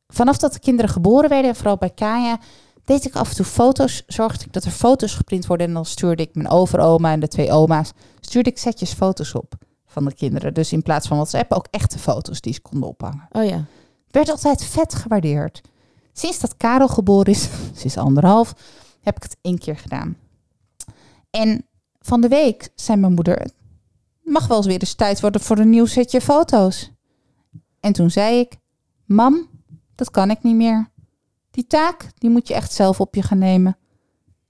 vanaf dat de kinderen geboren werden, en vooral bij Kaya, deed ik af en toe foto's. Zorgde ik dat er foto's geprint worden. En dan stuurde ik mijn overoma en de twee oma's, stuurde ik setjes foto's op van de kinderen. Dus in plaats van WhatsApp ook echte foto's die ze konden ophangen. Oh ja. Werd altijd vet gewaardeerd. Sinds dat Karel geboren is, [LAUGHS] sinds anderhalf, heb ik het één keer gedaan. En van de week zei mijn moeder, "Het mag wel eens weer eens tijd worden voor een nieuw setje foto's. En toen zei ik, mam, dat kan ik niet meer. Die taak, die moet je echt zelf op je gaan nemen.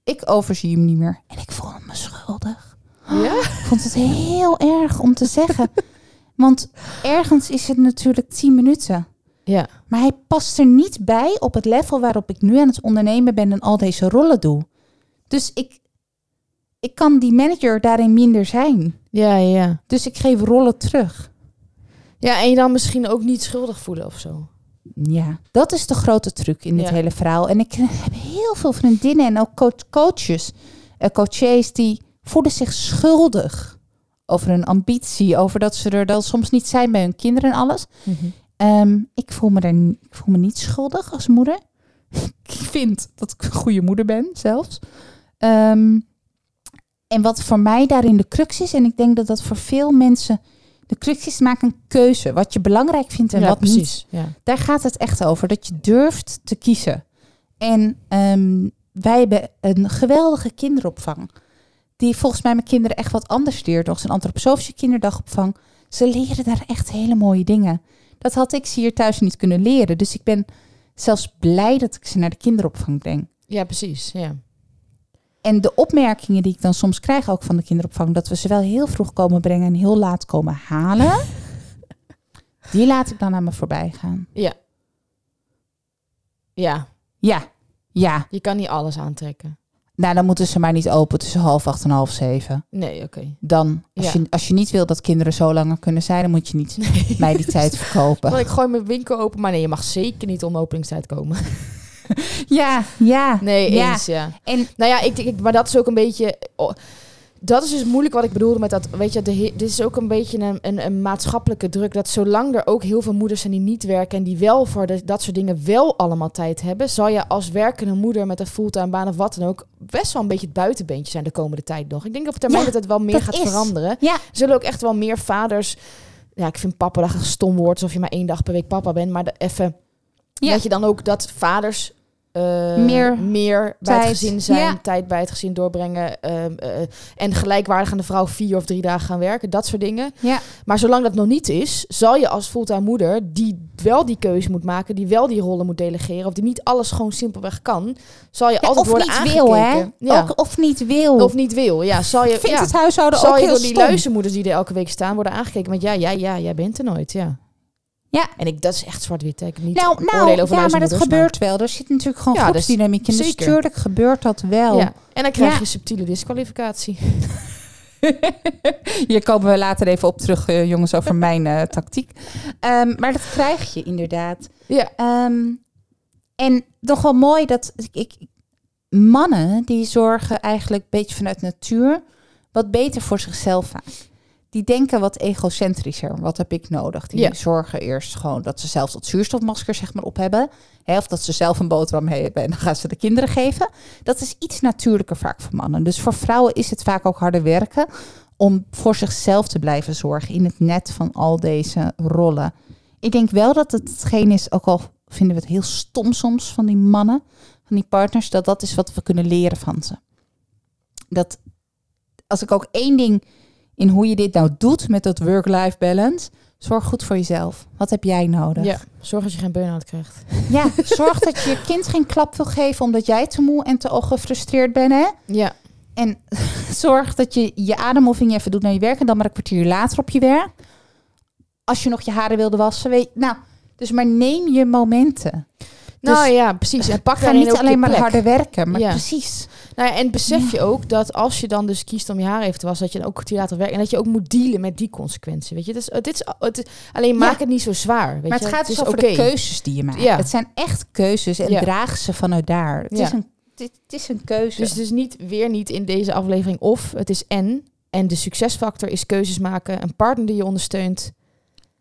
Ik overzie hem niet meer. En ik voelde me schuldig. Ja? Ik vond het heel erg om te zeggen. [LAUGHS] Want ergens is het natuurlijk tien minuten. Ja. Maar hij past er niet bij op het level waarop ik nu aan het ondernemen ben en al deze rollen doe. Dus ik, ik kan die manager daarin minder zijn. Ja, ja. Dus ik geef rollen terug. Ja, en je dan misschien ook niet schuldig voelen of zo. Ja, dat is de grote truc in dit Ja. hele verhaal. En ik heb heel veel vriendinnen en ook coach- coaches, eh, coaches die voelen zich schuldig over hun ambitie, over dat ze er dan soms niet zijn bij hun kinderen en alles. Ehm, ik, voel me ni- ik voel me niet schuldig als moeder. [LAUGHS] ik vind dat ik een goede moeder ben, zelfs. Ehm, en wat voor mij daarin de crux is, en ik denk dat dat voor veel mensen de crux is, maak een keuze. Wat je belangrijk vindt en ja, wat niet. precies. Ja. Daar gaat het echt over, dat je durft te kiezen. En ehm, wij hebben een geweldige kinderopvang. Die volgens mij mijn kinderen echt wat anders leert. Nog een antroposofische kinderdagopvang. Ze leren daar echt hele mooie dingen. Dat had ik ze hier thuis niet kunnen leren. Dus ik ben zelfs blij dat ik ze naar de kinderopvang breng. ja, precies. Ja. En de opmerkingen die ik dan soms krijg ook van de kinderopvang... dat we ze wel heel vroeg komen brengen en heel laat komen halen... [LAUGHS] die laat ik dan aan me voorbij gaan. Ja. Ja. Ja, ja. Je kan niet alles aantrekken. Nou, dan moeten ze maar niet open tussen half acht en half zeven. Nee, oké. Dan, als, Ja. je, als je niet wil dat kinderen zo langer kunnen zijn... dan moet je niet mij die tijd [LAUGHS] verkopen. Want ik gooi mijn winkel open, maar nee, je mag zeker niet om openingstijd komen. [LAUGHS] [LAUGHS] Ja, ja. Nee, eens, ja. En Nou ja, ik, ik, maar dat is ook een beetje... oh, dat is dus moeilijk wat ik bedoelde met dat, weet je, de, dit is ook een beetje een, een, een maatschappelijke druk. Dat zolang er ook heel veel moeders zijn die niet werken en die wel voor de, dat soort dingen wel allemaal tijd hebben, zal je als werkende moeder met een fulltime baan of wat dan ook best wel een beetje het buitenbeentje zijn de komende tijd nog. Ik denk op termijn Ja, dat het wel meer dat gaat is. veranderen. ja, Er zullen ook echt wel meer vaders. Ja, ik vind papa dag een stom woord, alsof je maar één dag per week papa bent. Maar de, even Ja. dat je dan ook dat vaders eh, Meer meer bij het gezin zijn, Ja. tijd bij het gezin doorbrengen ehm, eh, en gelijkwaardig aan de vrouw vier of drie dagen gaan werken, dat soort dingen. ja. Maar zolang dat nog niet is, zal je als fulltime moeder die wel die keuze moet maken, die wel die rollen moet delegeren, of die niet alles gewoon simpelweg kan, zal je Ja, altijd of worden niet aangekeken. wil, hè? Ja. Ook, of niet wil. Of niet wil, ja. Zal je, Ik vind ja. het huishouden Zal ook je heel door die stom. luistermoeders die er elke week staan worden aangekeken met ja, ja, ja, jij bent er nooit, ja. Ja. En ik, dat is echt zwart-wit. Ik niet Nou, nou over ja, maar dat gebeurt wel. Er zit natuurlijk gewoon Ja, groepsdynamiek in. Dus tuurlijk gebeurt dat wel. Ja. En dan krijg Ja. je subtiele disqualificatie. [LAUGHS] Hier komen we later even op terug, eh, jongens, over mijn eh, tactiek. Ehm, maar dat krijg je inderdaad. Ja. Ehm, en nog wel mooi dat ik, ik- mannen die zorgen eigenlijk een beetje vanuit natuur wat beter voor zichzelf vaak. Die denken wat egocentrischer. Wat heb ik nodig? Die Ja. zorgen eerst gewoon dat ze zelf dat zuurstofmasker zeg maar op hebben. Hè, of dat ze zelf een boterham hebben en dan gaan ze de kinderen geven. Dat is iets natuurlijker vaak voor mannen. Dus voor vrouwen is het vaak ook harder werken om voor zichzelf te blijven zorgen in het net van al deze rollen. Ik denk wel dat het hetgeen is, ook al vinden we het heel stom soms van die mannen, van die partners, dat dat is wat we kunnen leren van ze. Dat als ik ook één ding in hoe je dit nou doet met dat work-life balance, zorg goed voor jezelf. Wat heb jij nodig? ja. Zorg dat je geen burn-out krijgt. [LAUGHS] Ja, zorg dat je je kind geen klap wil geven omdat jij te moe en te gefrustreerd bent, hè? Ja. En [LAUGHS] zorg dat je je ademoefening even doet naar je werk en dan maar een kwartier later op je werk. Als je nog je haren wilde wassen, weet Nou, Dus maar neem je momenten. Nou Dus ja, precies. En pak Ga niet alleen maar plek. harder werken, maar Ja. precies. Nou ja, en besef je ook dat als je dan dus kiest om je haar even te wassen, dat je dan ook een kwartier later werkt en dat je ook moet dealen met die consequenties. Weet je, is, het is, het is- alleen maak Ja. het niet zo zwaar. Weet maar je? het gaat dus over de keuzes die je maakt. Ja. Het zijn echt keuzes en draag ze vanuit daar. Het, is, een, het, het is een keuze. Dus het is niet weer niet in deze aflevering of het is en. En de succesfactor is keuzes maken, een partner die je ondersteunt,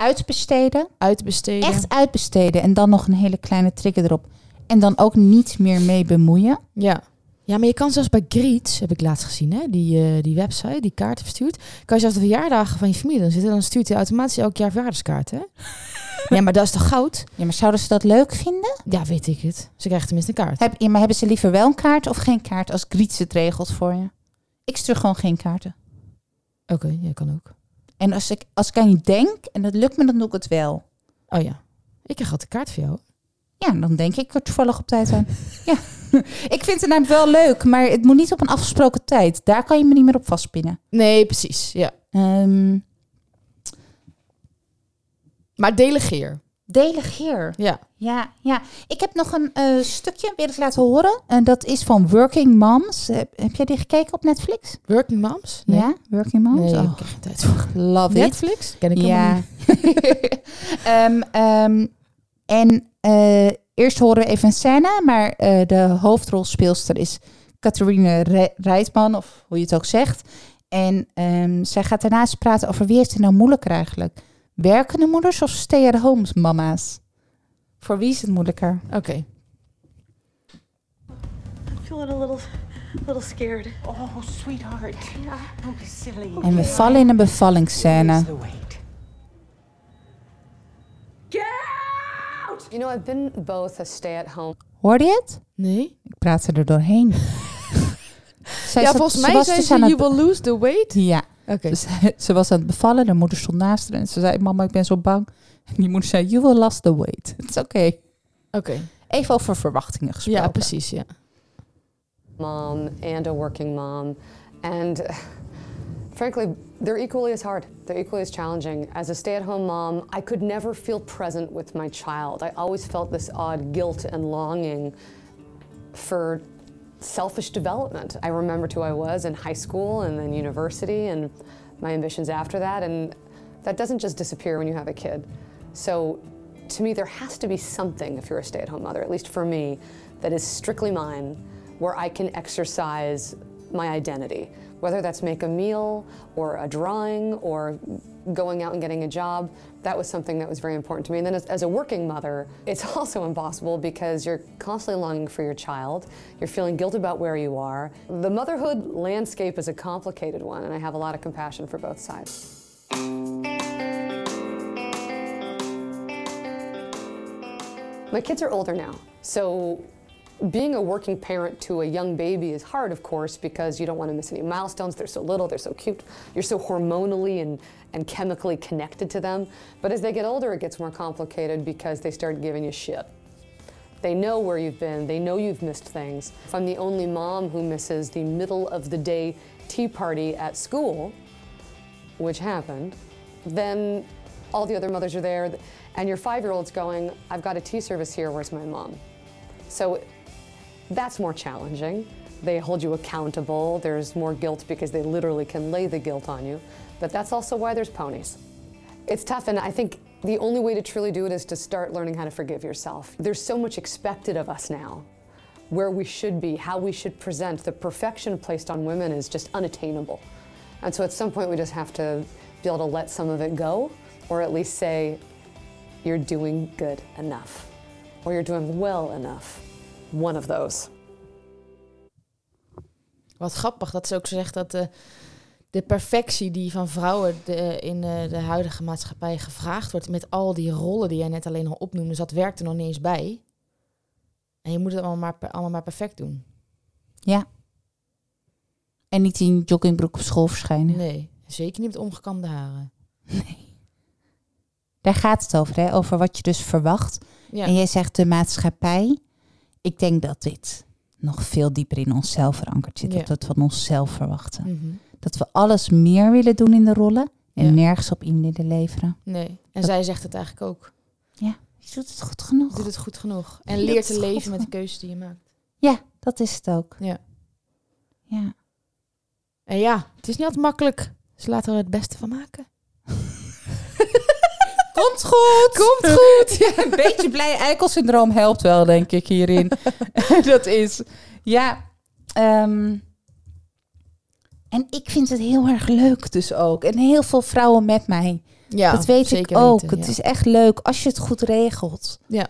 uitbesteden, uitbesteden. echt uitbesteden en dan nog een hele kleine trigger erop. En dan ook niet meer mee bemoeien. Ja. Ja, maar je kan zelfs bij Greets, heb ik laatst gezien, hè, die, eh, die website, die kaart verstuurt. Kan je zelfs de verjaardagen van je familie dan zitten. Dan stuurt hij automatisch elk jaar verjaardagskaart, hè? [LAUGHS] ja, maar dat is toch goud? Ja, maar zouden ze dat leuk vinden? Ja, weet ik het. Ze krijgen tenminste een kaart. Heb, ja, maar hebben ze liever wel een kaart of geen kaart als Griets het regelt voor je? Ik stuur gewoon geen kaarten. Oké, ja, kan ook. En als ik, als ik aan je denk en dat lukt me, dan doe ik het wel. Oh ja. Ik krijg altijd kaart voor jou. Ja, dan denk ik er toevallig op tijd aan. [LAUGHS] ja. [LAUGHS] Ik vind het namelijk wel leuk, maar het moet niet op een afgesproken tijd. Daar kan je me niet meer op vastpinnen. Nee, precies. Ja. Ehm, Maar delegeer. Delegeer. Ja. Ja, ja. Ik heb nog een eh, stukje, wil ik laten horen. En dat is van Working Moms. Heb, heb jij die gekeken op Netflix? Working Moms? Nee. Ja, Working Moms. Nee, Oh, ik geen tijd voor. love it. Netflix? Ken ik Ja. niet. [LAUGHS] Ehm, ehm, en eh, eerst horen we even een scène, maar eh, de hoofdrolspeelster is Catharine Re- Reitman, of hoe je het ook zegt. En ehm, zij gaat daarnaast praten over wie heeft het nou moeilijker eigenlijk? Werkende moeders of stay-at-home mama's? Voor wie is het moeilijker? Oké. I'm feeling a little, little scared. Oh, sweetheart. Yeah. Don't be silly. En we vallen in een bevallingsscène. The weight. You know, I've been both a stay at home Hoorde je het? Nee? Ik praatte er doorheen. [LAUGHS] Zij ja, zat- volgens ze mij dus ze, aan you het- will lose the weight. Ja, Oké. Dus ze was aan het bevallen, de moeder stond naast haar en ze zei, mama, ik ben zo bang. En die moeder zei, you will lose the weight. Het is oké. Oké. Even over verwachtingen gesproken. Ja, precies, ja. mom and a working mom. And [SIGHS] frankly, they're equally as hard. They're equally as challenging. As a stay at home mom, I could never feel present with my child. I always felt this odd guilt and longing for selfish development. I remembered who I was in high school and then university and my ambitions after that. And that doesn't just disappear when you have a kid. So to me, there has to be something, if you're a stay at home mother, at least for me, that is strictly mine, where I can exercise my identity. Whether that's make a meal or a drawing or going out and getting a job, that was something that was very important to me. And then as, as a working mother, it's [LAUGHS] also impossible because you're constantly longing for your child. You're feeling guilt about where you are. The motherhood landscape is a complicated one, and I have a lot of compassion for both sides. My kids are older now, so being a working parent to a young baby is hard, of course, because you don't want to miss any milestones. They're so little, they're so cute. You're so hormonally and, and chemically connected to them. But as they get older, it gets more complicated because they start giving you shit. They know where you've been, they know you've missed things. If I'm the only mom who misses the middle of the day tea party at school, which happened, then all the other mothers are there, and your five year old's going, I've got a tea service here, where's my mom? So that's more challenging. They hold you accountable. There's more guilt because they literally can lay the guilt on you. But that's also why there's ponies. It's tough, and I think the only way to truly do it is to start learning how to forgive yourself. There's so much expected of us now, where we should be, how we should present. The perfection placed on women is just unattainable. And so at some point, we just have to be able to let some of it go, or at least say, you're doing good enough, or you're doing well enough. One of those. Wat grappig dat ze ook zegt dat de, de perfectie die van vrouwen de, in eh, de huidige maatschappij gevraagd wordt, met al die rollen die jij net alleen al opnoemde, dus dat werkt er nog niet eens bij. En je moet het allemaal maar, allemaal maar perfect doen. Ja. En niet in joggingbroek op school verschijnen. Nee, zeker niet met omgekamde haren. Daar gaat het over, hè? over wat je dus verwacht. Ja, En jij zegt de maatschappij. Ik denk dat dit nog veel dieper in onszelf verankerd zit. Ja. Dat we het van onszelf verwachten. Mhm. Dat we alles meer willen doen in de rollen. En Ja. nergens op in willen leveren. nee. En Dat- zij zegt het eigenlijk ook. Je doet het goed genoeg. Doet het goed genoeg. En Je leert te leven met de keuzes die je maakt. Ja, dat is het ook. Ja. Ja. En ja, het is niet altijd makkelijk. Dus laten we er het beste van maken. Komt goed. Komt goed. Ja, een beetje blij eikelsyndroom helpt wel, denk ik, hierin. [LAUGHS] dat is, ja. ehm, en ik vind het heel erg leuk dus ook. En heel veel vrouwen met mij. Ja, dat weet ik ook. weten, Het is echt leuk als je het goed regelt. Ja.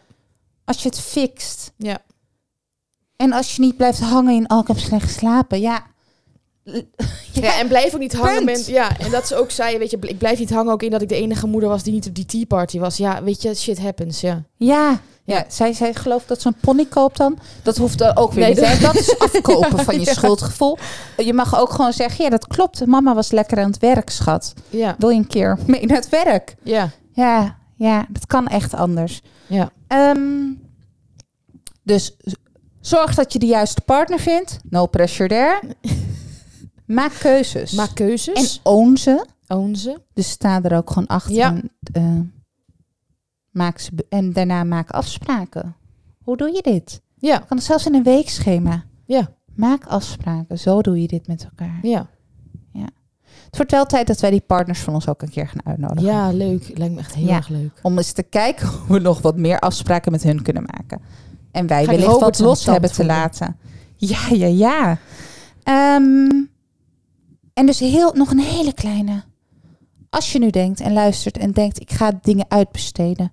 Als je het fixt. Ja. En als je niet blijft hangen in, oh, ik heb slecht geslapen. Ja. [LAUGHS] Ja, en blijf ook niet hangen. Ja, en dat ze ook zei, weet je, ik blijf niet hangen ook in dat ik de enige moeder was die niet op die tea party was. Ja, weet je, shit happens, ja. Ja, ja. Ja. zij, zij gelooft dat ze een pony koopt dan. Dat hoeft er ook weer Nee, niet. dat- Dat is afkopen van [LAUGHS] je schuldgevoel. Je mag ook gewoon zeggen, ja, dat klopt. Mama was lekker aan het werk, schat. Ja, Wil je een keer mee naar het werk? ja, Ja, ja, dat kan echt anders. ja. Ehm, dus zorg dat je de juiste partner vindt. No pressure there. [LAUGHS] Maak keuzes. Maak en keuzes. own ze. own ze. Dus sta er ook gewoon achter. Ja. En, eh, maak ze en daarna maak afspraken. Hoe doe je dit? Ja, Kan het zelfs in een weekschema. ja, Maak afspraken. Zo doe je dit met elkaar. ja. Het wordt wel tijd dat wij die partners van ons ook een keer gaan uitnodigen. Ja, leuk. Lijkt me echt heel Ja. erg leuk. Om eens te kijken [LAUGHS] hoe we nog wat meer afspraken met hun kunnen maken. En wij Ga ik wellicht wat los hebben te laten. Ja, ja, ja. Ehm, en dus heel, nog een hele kleine. Als je nu denkt en luistert en denkt, ik ga dingen uitbesteden.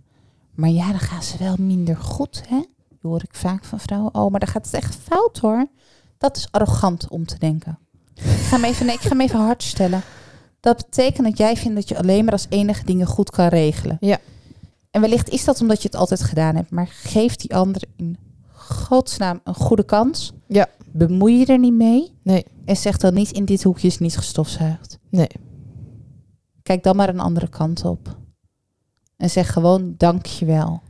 Maar ja, dan gaan ze wel minder goed, hè? Dat hoor ik vaak van vrouwen. Oh, maar dan gaat het echt fout, hoor. Dat is arrogant om te denken. Ik ga hem even, nee, ik ga hem even hard stellen. Dat betekent dat jij vindt dat je alleen maar als enige dingen goed kan regelen. Ja. En wellicht is dat omdat je het altijd gedaan hebt. Maar geef die ander in godsnaam een goede kans. Ja. Bemoei je er niet mee. Nee. En zeg dan niet in dit hoekje is niet gestofzuigd. Nee. Kijk dan maar een andere kant op. En zeg gewoon dankjewel.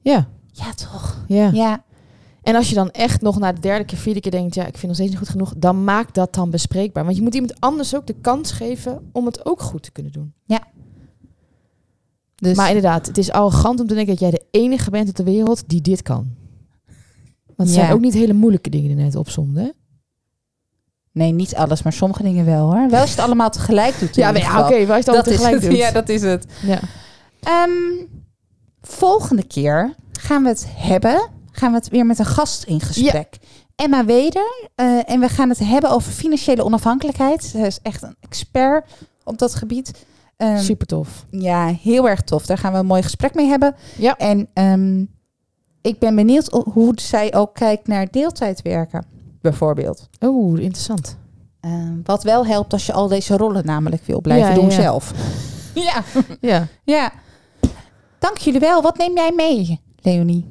Ja, Ja, toch? ja. Ja. En als je dan echt nog na de derde keer, vierde keer denkt, ja, ik vind nog steeds niet goed genoeg, dan maak dat dan bespreekbaar. Want je moet iemand anders ook de kans geven om het ook goed te kunnen doen. Dus Maar inderdaad, het is arrogant om te denken dat jij de enige bent op de wereld die dit kan. Want het Ja. zijn ook niet hele moeilijke dingen die je net opzomde. hè? nee, niet alles, maar sommige dingen wel hoor. Wel als je het allemaal tegelijk doet. Ja, oké, geval. waar is het dan dat is tegelijk het. doet. Ja, dat is het. Ja. Ehm, volgende keer gaan we het hebben. Gaan we het weer met een gast in gesprek. Emma Weder. eh, en we gaan het hebben over financiële onafhankelijkheid. Zij is echt een expert op dat gebied. Ehm, Super tof. Ja, heel erg tof. Daar gaan we een mooi gesprek mee hebben. Ja. En ehm, ik ben benieuwd hoe zij ook kijkt naar deeltijdwerken, bijvoorbeeld. Oeh, interessant. Ehm, wat wel helpt als je al deze rollen namelijk wil blijven Ja, doen ja. zelf. [LAUGHS] Ja, Ja. ja. Dank jullie wel. Wat neem jij mee, Leonie?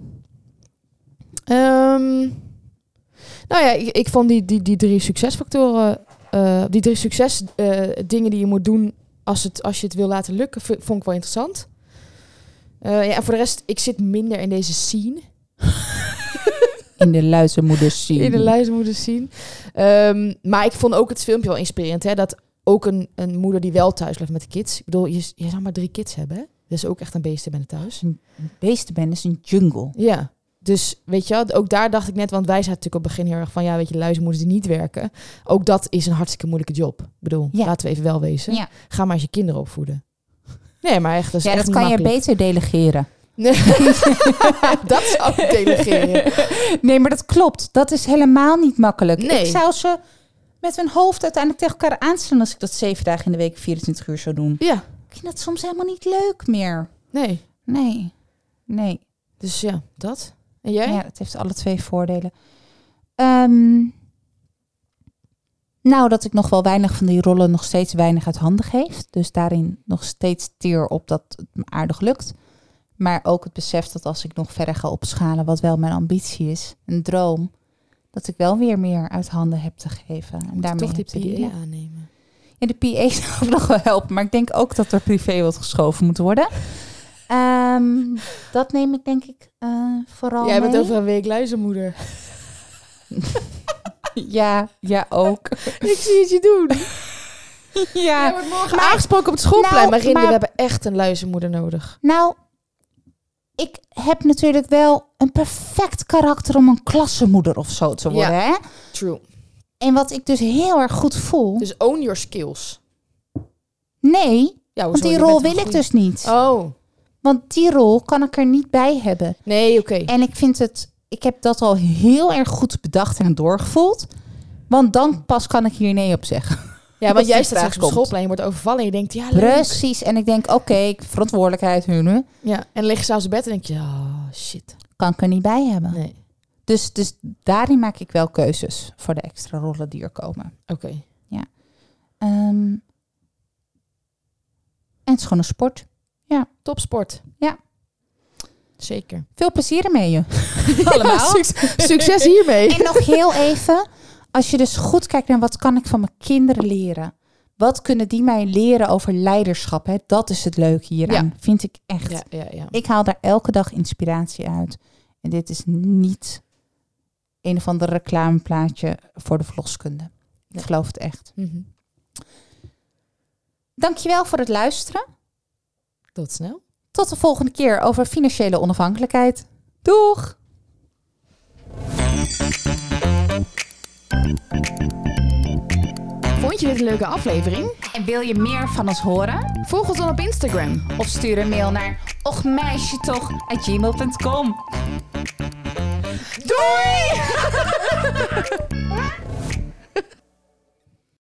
Ehm, nou ja, ik, ik vond die, die, die drie succesfactoren, eh, die drie succes eh, die je moet doen als, het, als je het wil laten lukken, vond ik wel interessant. Eh, ja, en voor de rest, ik zit minder in deze scene. [LAUGHS] In de luizenmoeders zien. In de luizenmoeder scene. Ehm, maar ik vond ook het filmpje wel inspirerend. Hè? Dat ook een, een moeder die wel thuis blijft met de kids. Ik bedoel, je, je zou maar drie kids hebben. Hè? Dat is ook echt een beestenbende thuis. Een beestenbende is een jungle. Ja. Dus weet je, ook daar dacht ik net, want wij zaten natuurlijk op het begin heel erg van, ja, weet je, luizenmoeders die niet werken. Ook dat is een hartstikke moeilijke job. Ik bedoel, Ja. laten we even wel wezen. Ja, Ga maar eens je kinderen opvoeden. Nee, maar echt, dat is ja echt dat kan je beter delegeren. Nee. [LAUGHS] dat zou ik delegeren. [LAUGHS] Nee, maar dat klopt. Dat is helemaal niet makkelijk. Nee. Ik zou ze met hun hoofd uiteindelijk tegen elkaar aanslaan als ik dat zeven dagen in de week 24 uur zou doen. Ja, Ik vind dat soms helemaal niet leuk meer. nee. Nee, nee. Dus ja, dat. En jij? Ja, het heeft alle twee voordelen. Ehm, nou, dat ik nog wel weinig van die rollen nog steeds weinig uit handen geef. Dus daarin nog steeds teer op dat het me aardig lukt. Maar ook het besef dat als ik nog verder ga opschalen, wat wel mijn ambitie is, een droom, dat ik wel weer meer uit handen heb te geven. En daarmee toch die PA dealen. aannemen. Ja, de PA [LAUGHS] zou nog wel helpen, maar ik denk ook dat er privé wat geschoven moet worden. Ehm, dat neem ik denk ik eh, vooral Jij bent mee. over een week luizenmoeder. [LAUGHS] [LAUGHS] Ja, ja ook. [LAUGHS] ik zie het je doen. [LAUGHS] Ja, wordt morgen aangesproken op het schoolplein. Nou, maar Rinde, maar- we hebben echt een luizenmoeder nodig. nou, ik heb natuurlijk wel een perfect karakter om een klassenmoeder of zo te worden. Hè? True. En wat ik dus heel erg goed voel. Dus own your skills. nee, Ja, want hoezo? die Je rol bent wil ik dus niet. Oh. Want die rol kan ik er niet bij hebben. Nee, oké. En ik vind het, ik heb dat al heel erg goed bedacht en doorgevoeld. Want dan pas kan ik hier nee op zeggen. [LAUGHS] Ja, als want jij staat straks op schoolplein, je wordt overvallen en je denkt, ja, leuk. Precies. En ik denk, oké, verantwoordelijkheid, hun, hè, Ja, en dan lig je s'avonds op bed en denk je, oh, shit. kan ik er niet bij hebben. Nee. Dus, dus daarin maak ik wel keuzes voor de extra rollen die er komen. Oké. Ehm, en het is gewoon een sport. Topsport. Ja. Zeker. Veel plezier ermee je. [LAUGHS] Allemaal. Suc- succes hiermee. En nog heel even, als je dus goed kijkt naar wat kan ik van mijn kinderen leren. Wat kunnen die mij leren over leiderschap? Hè? Dat is het leuke hieraan, vind ik echt. Ja, ja, ja. Ik haal daar elke dag inspiratie uit. En dit is niet een of ander reclameplaatje voor de verloskunde. Ik geloof het echt. Mhm. Dankjewel voor het luisteren. Tot snel. Tot de volgende keer over financiële onafhankelijkheid. Doeg! Vond je dit een leuke aflevering? En wil je meer van ons horen? Volg ons dan op Instagram. Of stuur een mail naar ochmeisjetoch@gmail.com. Doei! [LAUGHS]